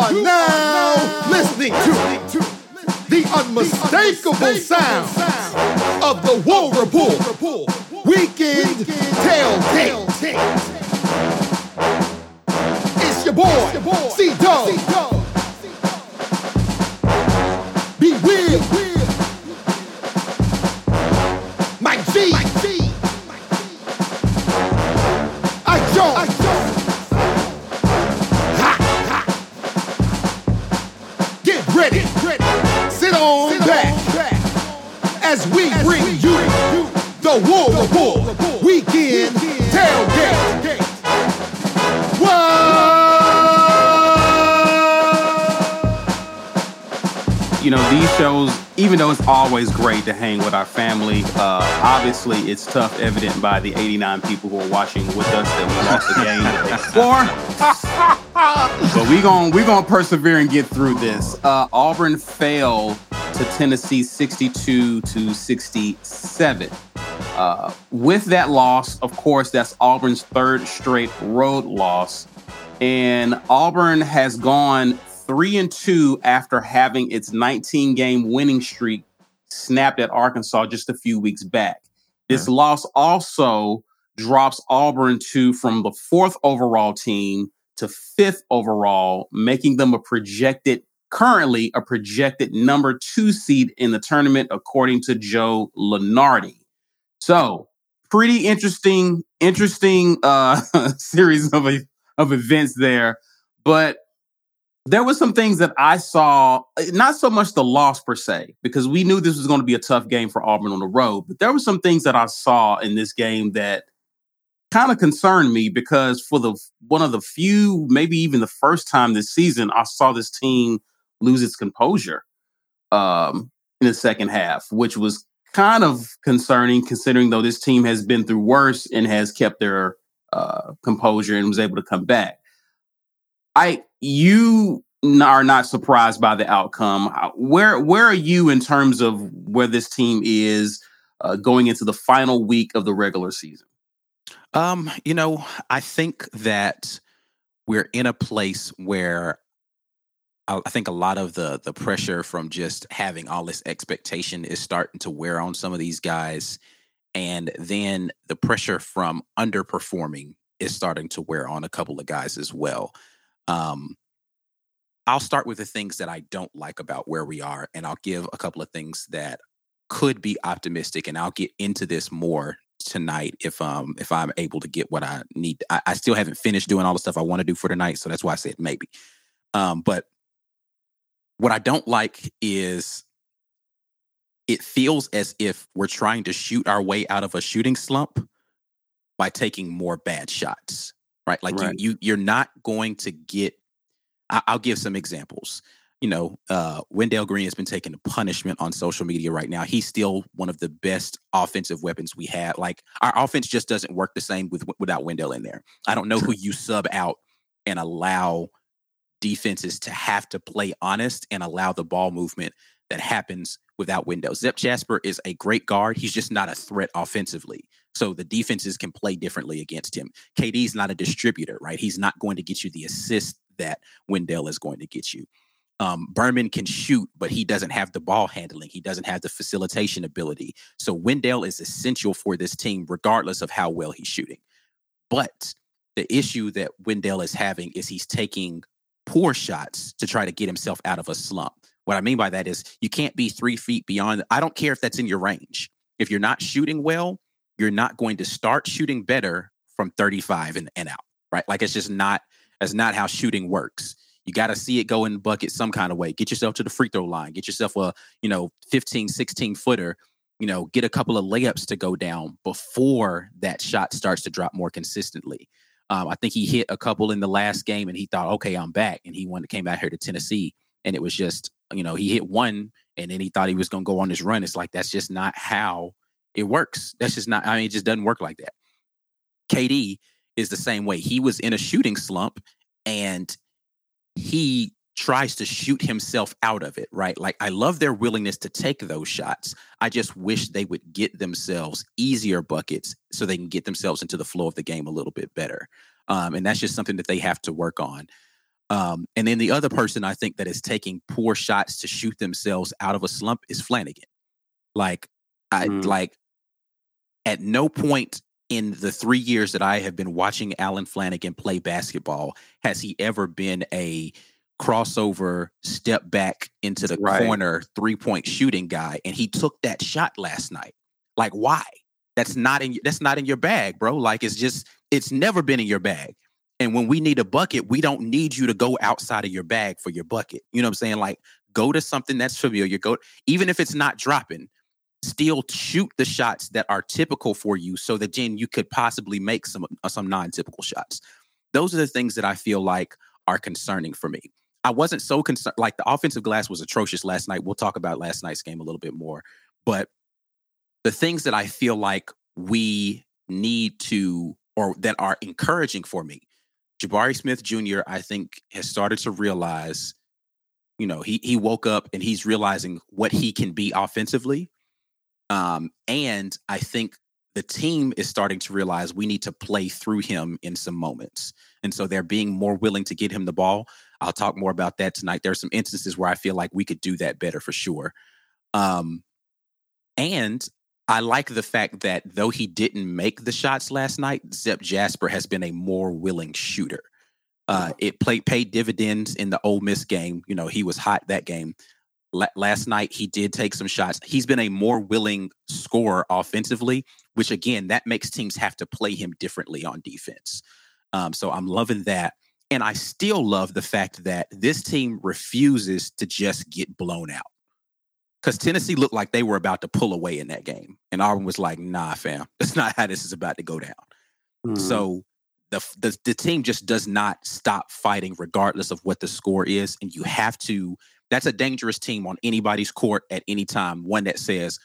are now listening to the unmistakable sound of the War Report Weekend Tailgate. It's your boy, C shows even though it's always great to hang with our family uh, obviously it's tough evident by the 89 people who are watching with us that we lost the game. They but we gonna we gonna persevere and get through this. Uh, auburn fell to tennessee 62 to 67 uh, with that loss of course that's auburn's third straight road loss. And auburn has gone three and two after having its 19 game winning streak snapped at Arkansas just a few weeks back. This loss also drops Auburn to from the fourth overall team to fifth overall, making them a projected, currently a projected number two seed in the tournament, according to Joe Lunardi. So, pretty interesting, interesting uh, series of, of events there. But there were some things that I saw, not so much the loss per se, because we knew this was going to be a tough game for Auburn on the road, but there were some things that I saw in this game that kind of concerned me because for the one of the few, maybe even the first time this season, I saw this team lose its composure um, in the second half, which was kind of concerning considering though this team has been through worse and has kept their uh, composure and was able to come back. I you are not surprised by the outcome. Where where are you in terms of where this team is uh, going into the final week of the regular season? Um, you know, I think that we're in a place where I, I think a lot of the the pressure from just having all this expectation is starting to wear on some of these guys, and then the pressure from underperforming is starting to wear on a couple of guys as well. Um, I'll start with the things that I don't like about where we are, and I'll give a couple of things that could be optimistic, and I'll get into this more tonight if um if I'm able to get what I need. I, I still haven't finished doing all the stuff I want to do for tonight, so that's why I said maybe. Um, but what I don't like is it feels as if we're trying to shoot our way out of a shooting slump by taking more bad shots right? Like right. you, you, you're not going to get. I, will give some examples. You know, uh, Wendell Green has been taking a punishment on social media right now. He's still one of the best offensive weapons we had. Like our offense just doesn't work the same with without Wendell in there. I don't know who you sub out and allow defenses to have to play honest and allow the ball movement that happens without Wendell. Zep Jasper is a great guard. He's just not a threat offensively. So the defenses can play differently against him. KD's not a distributor, right? He's not going to get you the assist that Wendell is going to get you. Um, Berman can shoot, but he doesn't have the ball handling. He doesn't have the facilitation ability. So Wendell is essential for this team, regardless of how well he's shooting. But the issue that Wendell is having is he's taking poor shots to try to get himself out of a slump. What I mean by that is you can't be three feet beyond. I don't care if that's in your range. If you're not shooting well, you're not going to start shooting better from 35 and, and out, right? Like it's just not, that's not how shooting works. You got to see it go in the bucket some kind of way. Get yourself to the free throw line. Get yourself a, you know, 15, 16 footer. You know, get a couple of layups to go down before that shot starts to drop more consistently. Um, I think he hit a couple in the last game and he thought, okay, I'm back. And he went came out here to Tennessee and it was just you know, he hit one and then he thought he was going to go on this run. It's like, that's just not how it works. That's just not, I mean, it just doesn't work like that. KD is the same way. He was in a shooting slump and he tries to shoot himself out of it, right? Like, I love their willingness to take those shots. I just wish they would get themselves easier buckets so they can get themselves into the flow of the game a little bit better. Um, and that's just something that they have to work on. Um, and then the other person I think that is taking poor shots to shoot themselves out of a slump is Flanagan. Like, I Mm. like at no point in the three years that I have been watching Allen Flanagan play basketball has he ever been a crossover step back into the Right. corner three point shooting guy. And he took that shot last night. Like, why? That's not in that's not in your bag, bro. Like it's just it's never been in your bag. And when we need a bucket, we don't need you to go outside of your bag for your bucket. You know what I'm saying? Like go to something that's familiar. Go even if it's not dropping, still shoot the shots that are typical for you so that then you could possibly make some uh, some non-typical shots. Those are the things that I feel like are concerning for me. I wasn't so concerned like the offensive glass was atrocious last night. We'll talk about last night's game a little bit more. But the things that I feel like we need to or that are encouraging for me. Jabari Smith Jr. I think has started to realize you know, he he woke up and he's realizing what he can be offensively. Um, and I think the team is starting to realize we need to play through him in some moments. And so they're being more willing to get him the ball. I'll talk more about that tonight. There are some instances where I feel like we could do that better for sure. Um, and I like the fact that though he didn't make the shots last night, Zep Jasper has been a more willing shooter. Uh, it played paid dividends in the Ole Miss game. You know, he was hot that game. La- last night he did take some shots. He's been a more willing scorer offensively, which again that makes teams have to play him differently on defense. Um, so I'm loving that, and I still love the fact that this team refuses to just get blown out. Because Tennessee looked like they were about to pull away in that game, and Auburn was like, "Nah, fam, that's not how this is about to go down." Mhm. So the, the the team just does not stop fighting regardless of what the score is, and you have to. That's a dangerous team on anybody's court at any time. One that says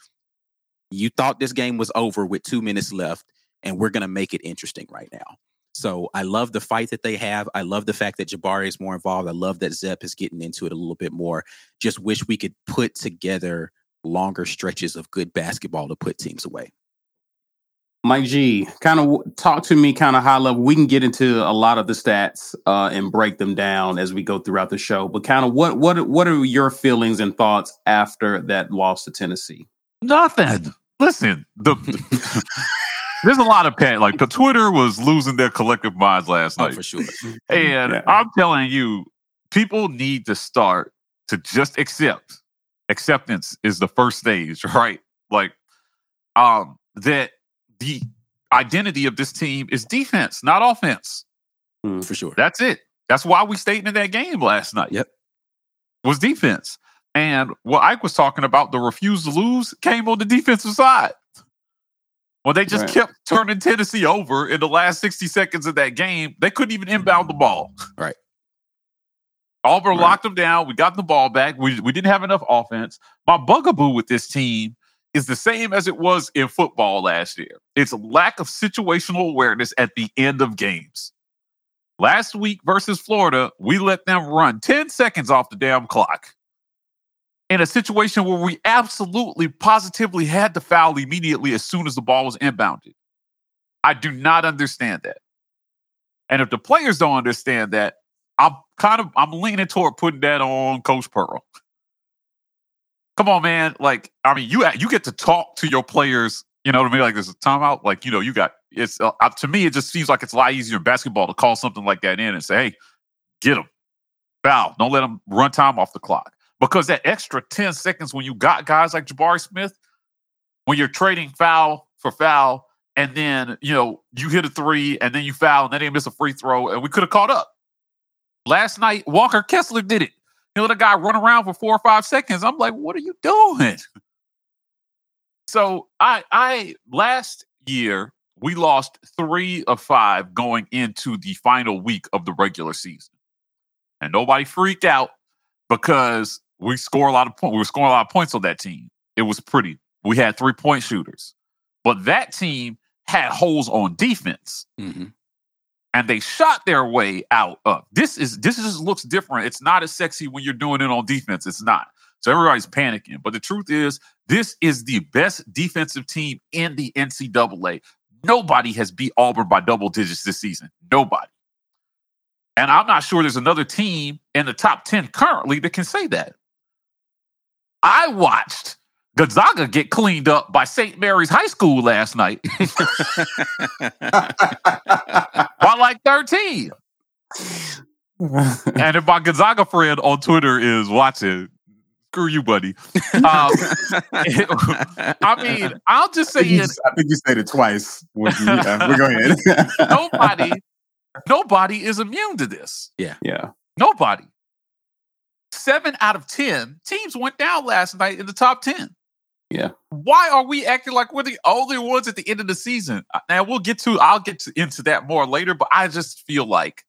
you thought this game was over with two minutes left, and we're going to make it interesting right now. So I love the fight that they have. I love the fact that Jabari is more involved. I love that Zep is getting into it a little bit more. Just wish we could put together longer stretches of good basketball to put teams away. Mike G, kind of talk to me, kind of high level. We can get into a lot of the stats uh, and break them down as we go throughout the show. But kind of what what what are your feelings and thoughts after that loss to Tennessee? Nothing. Listen, the, the- there's a lot of panic. Like the Twitter was losing their collective minds last Oh, night. for sure. And Yeah. I'm telling you, people need to start to just accept. Acceptance is the first stage, right? Like, um, that the identity of this team is defense, not offense. Mm, for sure. That's it. That's why we stayed in that game last night. Yep. Was defense. And what Ike was talking about, the refuse to lose, came on the defensive side. Well, they just Right. kept turning Tennessee over in the last 60 seconds of that game, they couldn't even inbound the ball. Right. Auburn Right. locked them down. We got the ball back. We, we didn't have enough offense. My bugaboo with this team is the same as it was in football last year. It's lack of situational awareness at the end of games. Last week versus Florida, we let them run 10 seconds off the damn clock in a situation where we absolutely positively had to foul immediately as soon as the ball was inbounded. I do not understand that. And if the players don't understand that, I'm kind of I'm leaning toward putting that on Coach Pearl. Come on, man. Like, I mean, you you get to talk to your players. You know what I mean? Like, there's a timeout. Like, you know, you got it's uh, to me, it just seems like it's a lot easier in basketball to call something like that in and say, "Hey, get them, foul. Don't let them run time off the clock." Because that extra ten seconds when you got guys like Jabari Smith, when you're trading foul for foul, and then you know you hit a three, and then you foul, and then they miss a free throw, and we could have caught up. Last night, Walker Kessler did it. He let a guy run around for four or five seconds. I'm like, what are you doing? So I I last year we lost three of five going into the final week of the regular season. And nobody freaked out because we score a lot of points. We were scoring a lot of points on that team. It was pretty. We had three point shooters. But that team had holes on defense Mhm. And they shot their way out of. This is this is looks different. It's not as sexy when you're doing it on defense. It's not. So everybody's panicking. But the truth is this is the best defensive team in the ncaa nobody has beat auburn by double digits this season. Nobody. And I'm not sure there's another team in the top 10 currently that can say that. I watched Gonzaga get cleaned up by St. Mary's High School last night by like 13. and if my Gonzaga friend on Twitter is watching, screw you, buddy. Um, I mean, I'll just I say think, you, it. I think you said it twice. With me. Uh, we're going ahead. Nobody, nobody is immune to this. Yeah. Yeah. Nobody. Seven out of 10 teams went down last night in the top 10. Yeah. Why are we acting like we're the only ones at the end of the season? Uh, Now we'll get to, I'll get to, into that more later, but I just feel like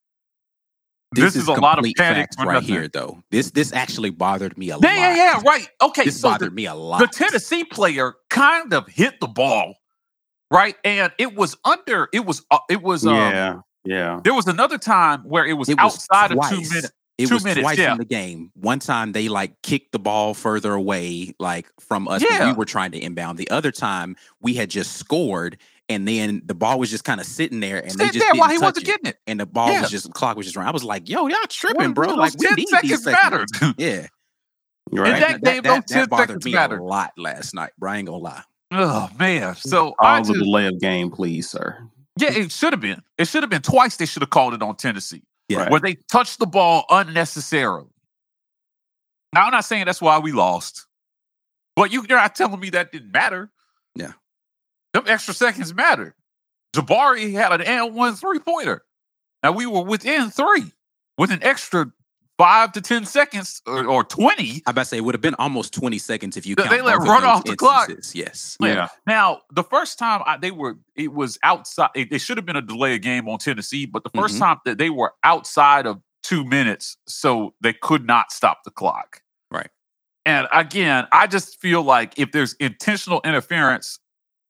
this, is, a lot of complete panic facts right nothing. here, though. This this actually bothered me a Yeah, lot. yeah, yeah, right. Okay, This so the, bothered me a lot. the Tennessee player kind of hit the ball, right? And it was under, it was, uh, it was, um, yeah. Yeah. there was another time where it was It was outside of two minutes. It two was minutes, twice yeah. in the game. One time they like kicked the ball further away, like from us. when Yeah. We were trying to inbound. The other time we had just scored, and then the ball was just kind of sitting there, and they just there while didn't he touch wasn't it. getting it. and the ball Yeah. was just clock was just running. I was like, "Yo, y'all tripping, bro! those Like we 10 need seconds these seconds." mattered. Yeah, Right. And that game, those 10 bothered me mattered. a lot last night. Bro, I ain't gonna lie. Oh man. So I All the just, delay of game, please, sir. yeah, it should have been. It should have been twice. They should have called it on Tennessee, Yeah. Right. where they touched the ball unnecessarily. Now I'm not saying that's why we lost, but you, you're not telling me that didn't matter. Yeah. them extra seconds matter. Jabari had an and one three pointer. Now we were within three with an extra five to ten seconds or, or twenty. I about to say it would have been almost twenty seconds if you They- count they let both of run off the clock. Yes. Yeah. Now, the first time I, they were, it was outside. It, it should have been a delay of game on Tennessee, but the 1st Mhm. time that they were outside of two minutes, so they could not stop the clock. Right. And again, I just feel like if there's intentional interference,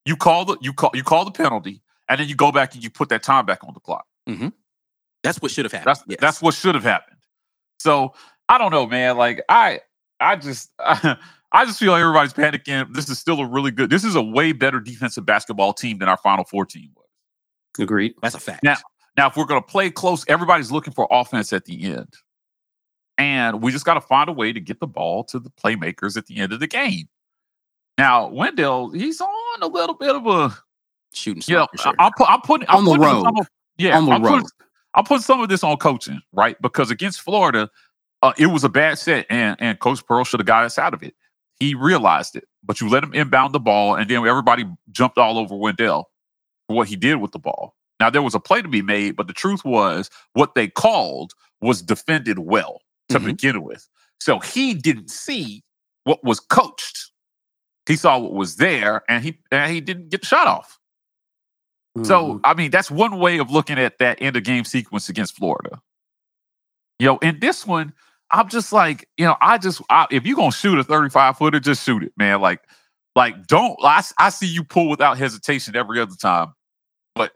you call the you call you call the penalty, and then you go back and you put that time back on the clock. That's what should have happened. That's yes. that's what should have happened. So I don't know, man. Like I I just I, just feel like everybody's panicking. This is still a really good. This is a way better defensive basketball team than our Final Four team was. Agreed. That's a fact. Now- Now, if we're going to play close, everybody's looking for offense at the end, and we just got to find a way to get the ball to the playmakers at the end of the game. Now, Wendell, he's on a little bit of a shooting yeah. slump for sure. I'm, pu- I'm putting I'm On the putting road. Some of, yeah, On the I'm putting- I'm putting some of this on coaching, right? Because against Florida, uh, it was a bad set, and and Coach Pearl should have got us out of it. He realized it, but you let him inbound the ball, and then everybody jumped all over Wendell for what he did with the ball. Now there was a play to be made, but the truth was what they called was defended well to Mhm. begin with. So he didn't see what was coached. He saw what was there, and he and he didn't get the shot off. So, Mhm. I mean, that's one way of looking at that end of game sequence against Florida. You know, in this one, I'm just like, you know, I just, I, if you're going to shoot a 35 footer, just shoot it, man. Like, like, don't, I, I see you pull without hesitation every other time. But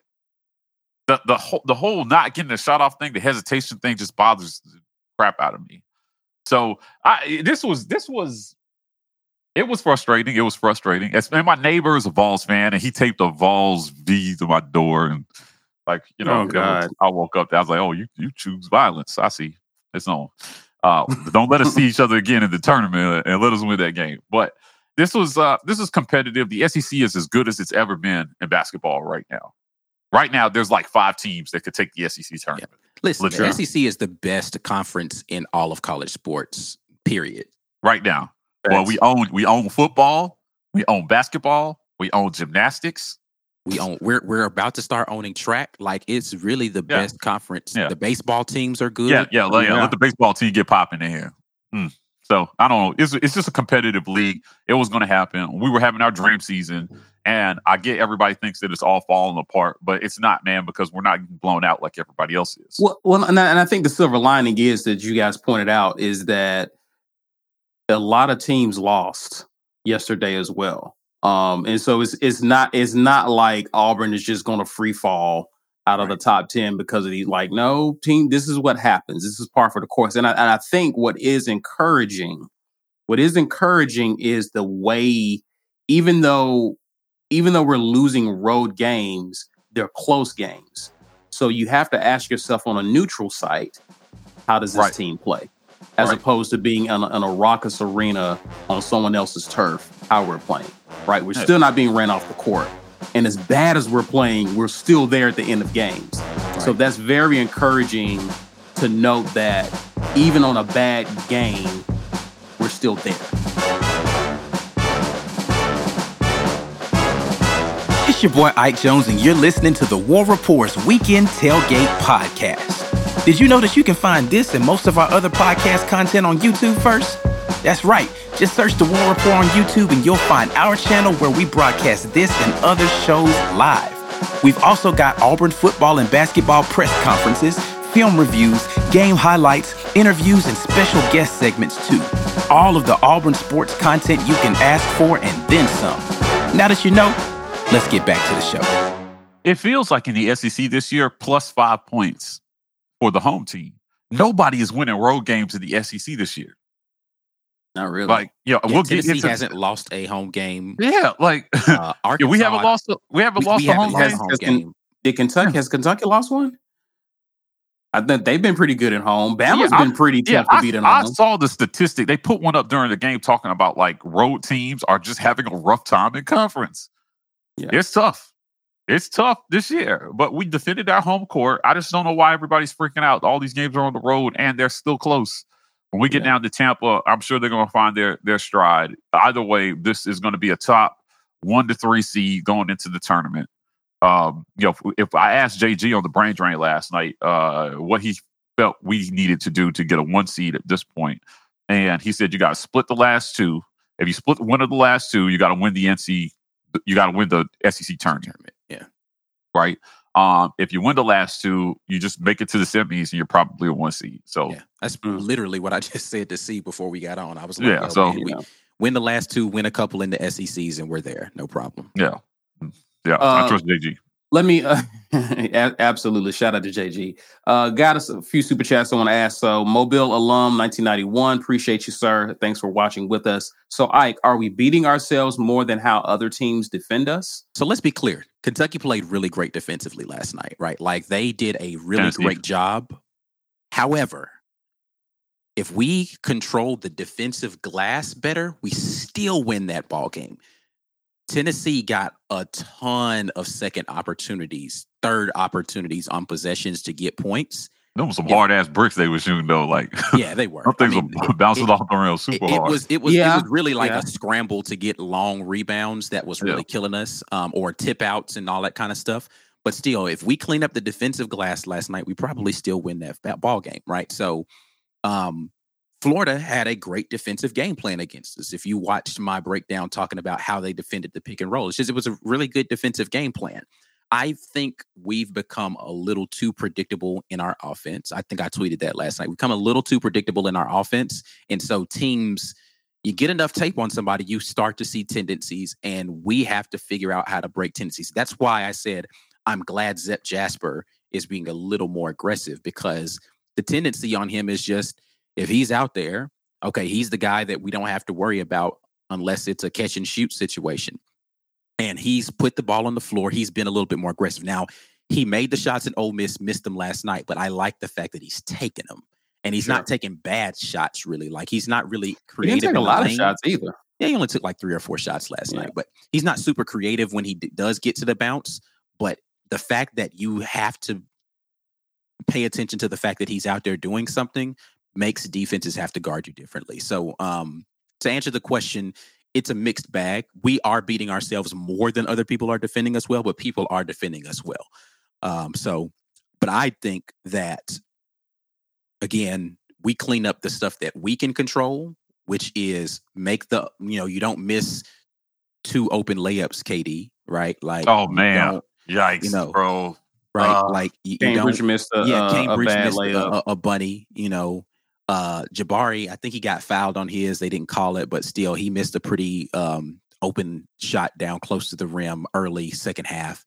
the, the whole, the whole not getting the shot off thing, the hesitation thing just bothers the crap out of me. So I, this was, this was, it was frustrating. It was frustrating. And my neighbor is a Vols fan, and he taped a Vols V to my door, and like you know, Oh, God. I woke up. I was like, "Oh, you you choose violence." I see. It's on. Uh, don't let us see each other again in the tournament, and let us win that game. But this was uh, this is competitive. The SEC is as good as it's ever been in basketball right now. Right now, there's like five teams that could take the SEC tournament. Listen, Let's try. the SEC is the best conference in all of college sports. Period. Right now, well, we own we own football, we own basketball, we own gymnastics. We own. We're we're about to start owning track. Like it's really the Yeah. best conference. Yeah. The baseball teams are good. Yeah, yeah, let, yeah, Yeah. let the baseball team get popping in here. Mm. So I don't know. It's it's just a competitive league. It was going to happen. We were having our dream season, and I get everybody thinks that it's all falling apart, but it's not, man, because we're not blown out like everybody else is. Well, well, and I, and I think the silver lining is that you guys pointed out is that a lot of teams lost yesterday as well. Um, and so it's it's not it's not like Auburn is just going to free fall out of the top ten because of these. Like, no team, this is what happens. This is par for the course. And I, and I think what is encouraging, what is encouraging is the way, even though even though we're losing road games, they're close games So you have to ask yourself on a neutral site, how does this Right. team play? As Right. opposed to being in a, in a raucous arena on someone else's turf, how we're playing, right? We're Yeah. still not being ran off the court. And as bad as we're playing, we're still there at the end of games. So that's very encouraging to note that even on a bad game, we're still there. It's your boy Ike Jones, and you're listening to the War Report's Weekend Tailgate Podcast. Did you know that you can find this and most of our other podcast content on YouTube first? That's right. Just search the War Report on YouTube and you'll find our channel where we broadcast this and other shows live. We've also got Auburn football and basketball press conferences, film reviews, game highlights, interviews, and special guest segments too. All of the Auburn sports content you can ask for and then some. Now that you know, let's get back to the show. It feels like in the SEC this year, plus five points for the home team. Nobody is winning road games in the SEC this year. Not really. Like, yeah, Yeah, we'll get Tennessee into hasn't lost a home game. Yeah, like Uh, yeah, we haven't Arkansas- lost. A, we haven't we- lost we a haven't home lost game. a home game. Did Kentucky has Kentucky lost one? I think they've been pretty good at home. Bama's Yeah, been pretty tough Yeah, to beat at I home. saw the statistic. They put one up during the game talking about like road teams are just having a rough time in conference. Yeah. It's tough. It's tough this year, but we defended our home court. I just don't know why everybody's freaking out. All these games are on the road and they're still close. When we get Yeah. down to Tampa, I'm sure they're going to find their their stride. Either way, this is going to be a top one to three seed going into the tournament. Um, you know, if, if I asked JG on the brain drain last night, uh, what he felt we needed to do to get a one seed at this point, and he said you got to split the last two. If you split one of the last two, you got to win the NC. You got to win the SEC tournament. Right? Um, if you win the last two, you just make it to the semis, and you're probably a one seed. So Yeah, that's Mm. literally what I just said to see before we got on. I was like, Yeah, oh, so- man, we win the last two, win a couple in the SECs, and we're there. No problem. yeah, yeah, I Uh, trust JG. Let me uh, absolutely shout out to JG. Uh, got us a few super chats I want to ask. So, Mobile alum 1991, appreciate you, sir. Thanks for watching with us. So, Ike, are we beating ourselves more than how other teams defend us? So let's be clear. Kentucky played really great defensively last night, right? Like they did a really Tennessee. great job. However, if we control the defensive glass better, we still win that ball game. Tennessee got a ton of second opportunities, third opportunities on possessions to get points. Those were some yeah. hard ass bricks they were shooting though. Like Yeah, they were. some I things mean, were bouncing it- off the rim it, super it hard. was it was Yeah, it was really like yeah. a scramble to get long rebounds that was Yeah. really killing us um, or tip outs and all that kind of stuff but still if we clean up the defensive glass last night we probably still win that, that ball game right so um, florida had a great defensive game plan against us if you watched my breakdown talking about how they defended the pick and roll it's just it was a really good defensive game plan I think we've become a little too predictable in our offense. I think I tweeted that last night. We've become a little too predictable in our offense. And so teams, you get enough tape on somebody, you start to see tendencies, and we have to figure out how to break tendencies. That's why I said I'm glad Zep Jasper is being a little more aggressive because the tendency on him is just if he's out there, okay, he's the guy that we don't have to worry about unless it's a catch and shoot situation. And he's put the ball on the floor. He's been a little bit more aggressive. Now, he made the shots in Ole Miss, missed them last night, but I like the fact that he's taking them. And he's Sure. not taking bad shots, really. Like he's not really He didn't creative. take a lot of shots either. Yeah, he only took like three or four shots last Yeah. night, but he's not super creative when he d- does get to the bounce. But the fact that you have to pay attention to the fact that he's out there doing something makes defenses have to guard you differently. So, um, to answer the question, it's a mixed bag. We are beating ourselves more than other people are defending us well, but people are defending us well. Um, so, but I think that again, we clean up the stuff that we can control, which is make the you know you don't miss two open layups, KD. Right? Like, Oh, man. don't- Yikes, you know, bro. right? Uh, like you, you Cambridge don't missed a, yeah, a- Cambridge a bad missed layup. a, a bunny. You know, uh, Jabari, I think he got fouled on his. They didn't call it, but still, he missed a pretty um, open shot down close to the rim early second half.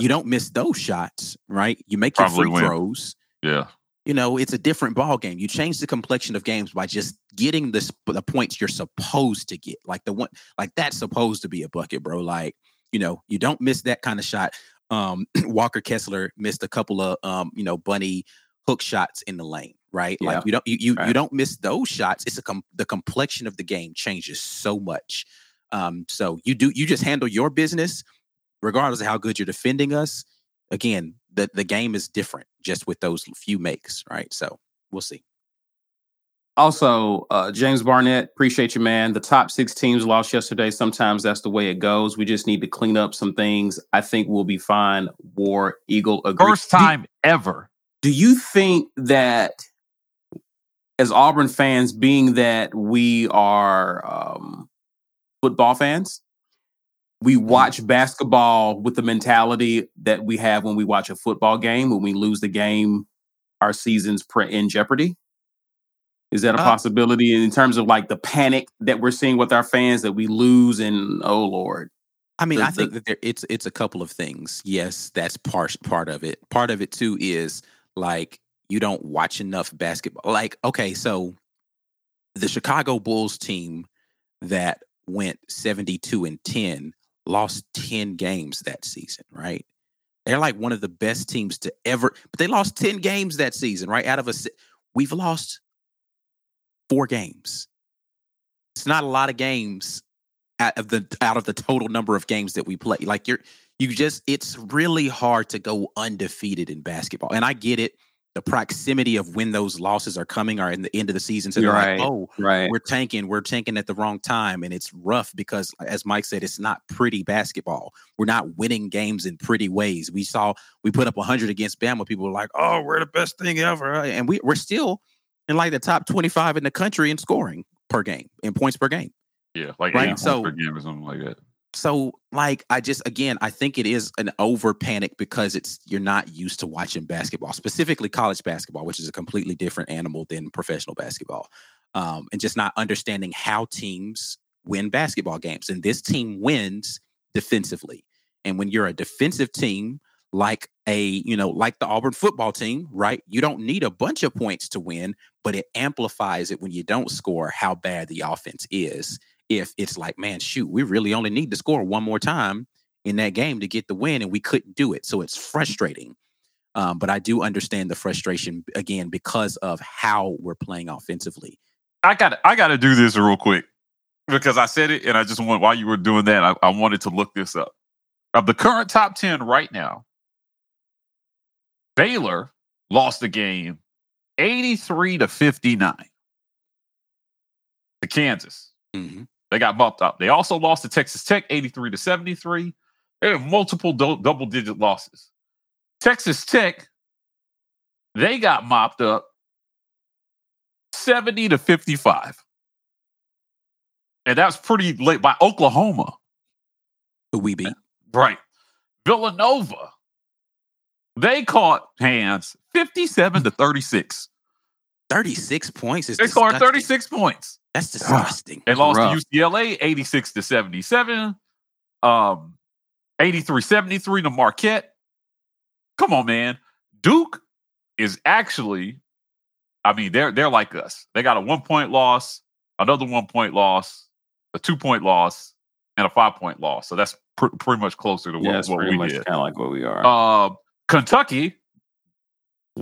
You don't miss those shots, right? You make your free win. throws. Yeah. You know, it's a different ball game. You change the complexion of games by just getting the sp- the points you're supposed to get. Like the one, like that's supposed to be a bucket, bro. Like you know, you don't miss that kind of shot. Um, Walker Kessler missed a couple of um, you know, bunny hook shots in the lane, right? Yeah. Like you don't you you, you don't miss those shots. It's a com- the complexion of the game changes so much. Um, so you do you just handle your business, regardless of how good you're defending us. Again, the the game is different just with those few makes, right? So we'll see. Also, uh, James Barnett, appreciate you, man. The top six teams lost yesterday. Sometimes that's the way it goes. We just need to clean up some things. I think we'll be fine. War Eagle agree. First Do- time ever. Do, you think that, as Auburn fans, being that we are um, football fans, we watch basketball with the mentality that we have when we watch a football game. When we lose the game, our season's pre- in jeopardy. Is that a Uh, possibility in terms of like the panic that we're seeing with our fans that we lose and oh lord, I mean, the- I think that there, it's it's a couple of things. Yes, that's part part of it. Part of it too is like you don't watch enough basketball. Like, okay, so the Chicago Bulls team that went 72 and 10 lost 10 games that season, right? They're like one of the best teams to ever, but they lost 10 games that season, right? Out of a, we've lost four games. It's not a lot of games out of the out of the total number of games that we play. Like you're you just it's really hard to go undefeated in basketball. And I get it. The proximity of when those losses are coming are in the end of the season. So they're right. like, oh, right? we're tanking, we're tanking at the wrong time. And it's rough because as Mike said, it's not pretty basketball. We're not winning games in pretty ways. We saw we put up 100 against Bama. People were like, oh, we're the best thing ever. Uh, and we, we're still in like the top 25 in the country in scoring per game, in points per game. Yeah, like Right, eight points so- per game or something like that. So like i just again i think it is an over panic because it's you're not used to watching basketball specifically college basketball which is a completely different animal than professional basketball um, and just not understanding how teams win basketball games and this team wins defensively and when you're a defensive team like a you know like the auburn football team right you don't need a bunch of points to win but it amplifies it when you don't score how bad the offense is if it's like, man, shoot, we really only need to score one more time in that game to get the win, and we couldn't do it. So it's frustrating. Um, but I do understand the frustration again because of how we're playing offensively. I got I got to do this real quick because I said it and I just want while you were doing that I, I wanted to look this up. Of the current top ten right now, Baylor lost the game eighty three to fifty nine to Kansas. Mhm. They got bumped up. They also lost to Texas Tech 83 to 73. They have multiple do- double digit losses. Texas Tech, they got mopped up 70 to 55. And that's pretty late by Oklahoma. Who we beat? Uh, right. Villanova, they caught hands 57 to 36. 36 points is They scored 36 points. That's disgusting. They lost Rough. to UCLA 86 to 77. Um 83 73 to Marquette. Come on, man. Duke is actually, I mean, they're they're like us. They got a one point loss, another one point loss, a two point loss, and a five point loss. So that's pr- pretty much closer to what, Yeah, what pretty we much did. kind of like what we are. Uh, Kentucky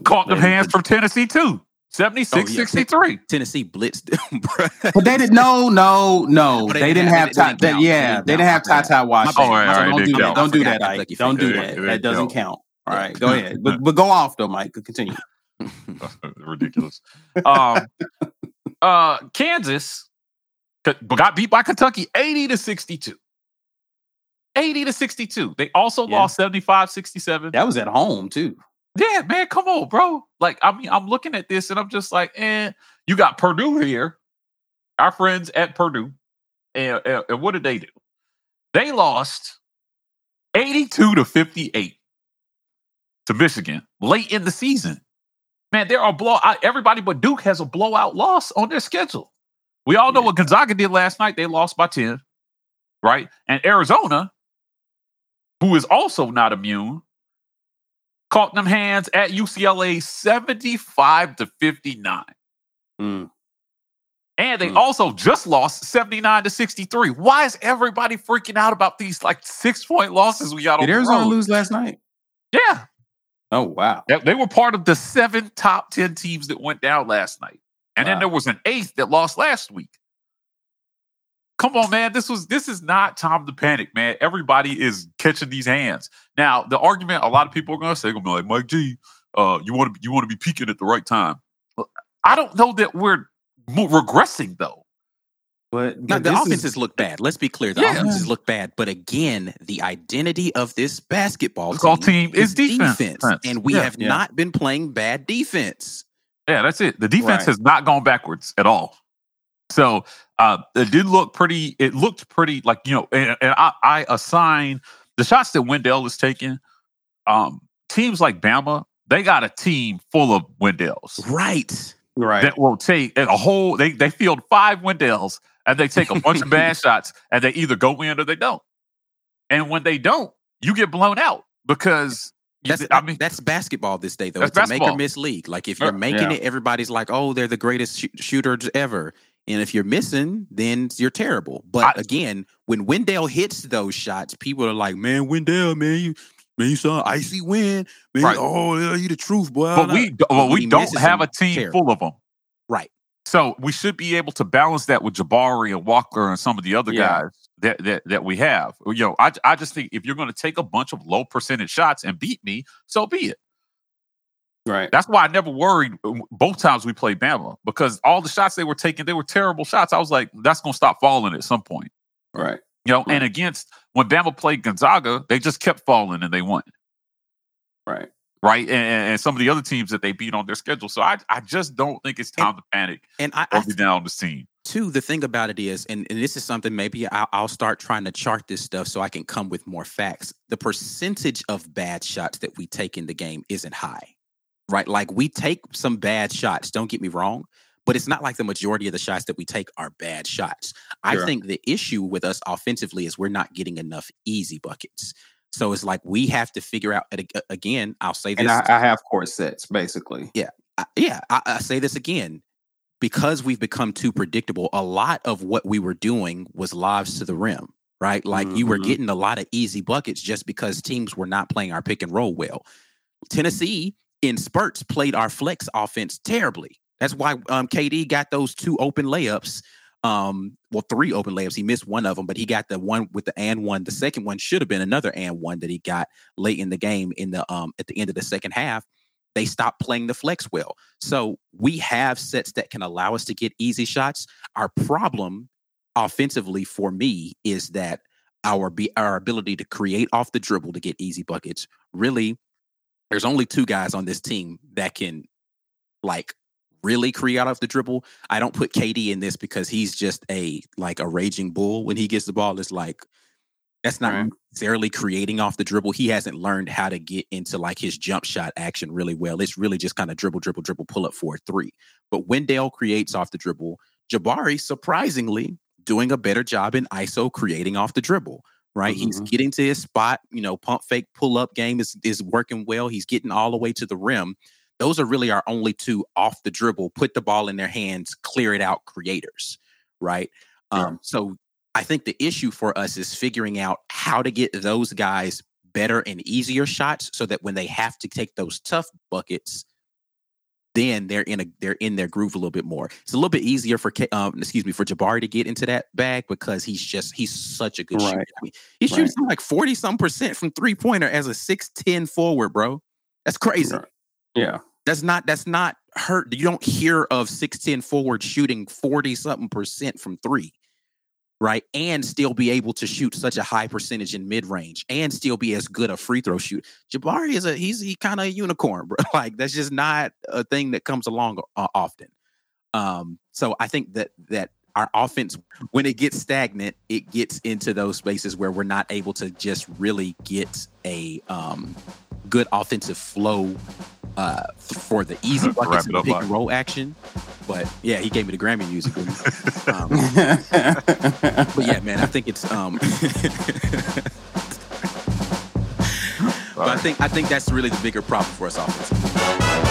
caught them They- hands from Tennessee too. 76 Oh, yeah. 63. Tennessee blitzed them, bro. But they didn't. No, no, no. But they, didn't have, it time. didn't yeah, they didn't didn't have count. TyTy Washington. bad. All right, all right, don't it do didn't that. count. Don't do that, Ike. Don't do that. That doesn't count. count. All Yeah. right, go ahead. But, but go off though, Mike. Continue. ridiculous. Um, uh, Kansas got beat by Kentucky 80 to 62. 80 to 62. They also Yeah. lost 75 67. That was at home too. Yeah, man, come on, bro. Like, I mean, I'm looking at this and I'm just like, eh, you got Purdue here, our friends at Purdue. And, and, and what did they do? They lost 82 to 58 to Michigan late in the season. Man, there are blow. Everybody but Duke has a blowout loss on their schedule. We all know Yeah. what Gonzaga did last night. They lost by 10, right? And Arizona, who is also not immune, caught them hands at UCLA 75 to 59. Mm. And they Hmm. also just lost 79 to 63. Why is everybody freaking out about these like six point losses we got on Did Arizona lose last night? Yeah. Oh wow. They, they were part of the seven top 10 teams that went down last night. And then there was an eighth that lost last week. Come on, man. This was this is not time to panic, man. Everybody is catching these hands. Now, the argument a lot of people are gonna say, they're gonna be like, Mike G, uh, you want to you want to be peaking at the right time. I don't know that we're regressing though. But, Now, the offenses is- look bad. Let's be clear. The Yeah. offenses look bad. But again, the identity of this basketball Basketball team, team is defense. And we Yeah. have Yeah. not been playing bad defense. Yeah, that's it. The defense Right. has not gone backwards at all. So uh, it did look pretty. It looked pretty like you know, and, and I, I assign the shots that Wendell is taking. Um, teams like Bama, they got a team full of Wendells Right. right. that will take a whole. They they field five Wendells and they take a bunch of bad shots and they either go in or they don't. And when they don't, you get blown out because That's I mean that's basketball this day though. That's It's a make or miss league. Like if you're making Yeah. it, everybody's like, "Oh, they're the greatest shoo- shooters ever." And if you're missing, then you're terrible. But I- again, when Wendell hits those shots, people are like, "Man, Wendell, man, you man, you saw icy win, man. Right. Oh, you the truth, boy." but we well, we don't have a team terrible. full of them. Right. So we should be able to balance that with Jabari and Walker and some of the other Yeah. guys that, that that we have. You know, I I just think if you're going to take a bunch of low percentage shots and beat me, so be it. Right. That's why I never worried uh, both times we played Bama because all the shots they were taking, they were terrible shots. I was like, that's going to stop falling at some point. Right. You know, Right. and against when Bama played Gonzaga, they just kept falling and they won. Right. Right. And, and- and some of the other teams that they beat on their schedule. So I, I just don't think it's time to panic and I, or I be down on this team. too the thing about it is and, and this is something maybe I'll, I'll start trying to chart this stuff so i can come with more facts the percentage of bad shots that we take in the game isn't high right like we take some bad shots don't get me wrong but it's not like the majority of the shots that we take are bad shots i Sure. think the issue with us offensively is we're not getting enough easy buckets so it's like we have to figure out again i'll say this And I, I have corsets sets basically. I- yeah, I, I say this again. Because we've become too predictable, a lot of what we were doing was lives to the rim, right? Like you were Mhm. getting a lot of easy buckets just because teams were not playing our pick and roll well. Tennessee in spurts played our flex offense terribly. That's why um, KD got those two open layups. Um, well, three open layups. He missed one of them, but he got the one with the and one. The second one should have been another and one that he got late in the game in the um at the end of the second half they stopped playing the flex well. So we have sets that can allow us to get easy shots. Our problem offensively for me is that our be our ability to create off the dribble to get easy buckets really there's only two guys on this team that can like really create off the dribble. I don't put KD in this because he's just a like a raging bull when he gets the ball. It's like that's not Right. necessarily creating off the dribble. He hasn't learned how to get into like his jump shot action really well. It's really just kind of dribble, dribble, dribble, pull up for a three. But Wendell creates off the dribble. Jabari, surprisingly, doing a better job in ISO creating off the dribble. Right, he's Mhm. getting to his spot. You know, pump fake pull up game is is working well. He's getting all the way to the rim. Those are really our only two off the dribble, put the ball in their hands, clear it out creators. Right. Sure. Um, so I think the issue for us is figuring out how to get those guys better and easier shots so that when they have to take those tough buckets, then they're in a they're in their groove a little bit more. It's a little bit easier for um, excuse me for Jabari to get into that bag because he's just he's such a good shooter. Right. I mean, he shoots Right. something like forty some percent from three pointer as a six ten forward, bro. That's crazy. Right. Yeah. That's not that's not hurt. You don't hear of six ten forward shooting forty something percent from three, right? And still be able to shoot such a high percentage in mid range, and still be as good a free throw shoot. Jabari is a he's he kind of a unicorn, bro. Like that's just not a thing that comes along uh, often. Um, so I think that that our offense, when it gets stagnant, it gets into those spaces where we're not able to just really get a um, good offensive flow uh, for the easy buckets and pick and roll action. But yeah, he gave me the Grammy music. Um, but yeah, man, I think it's. Um, but I think I think that's really the bigger problem for us offensively.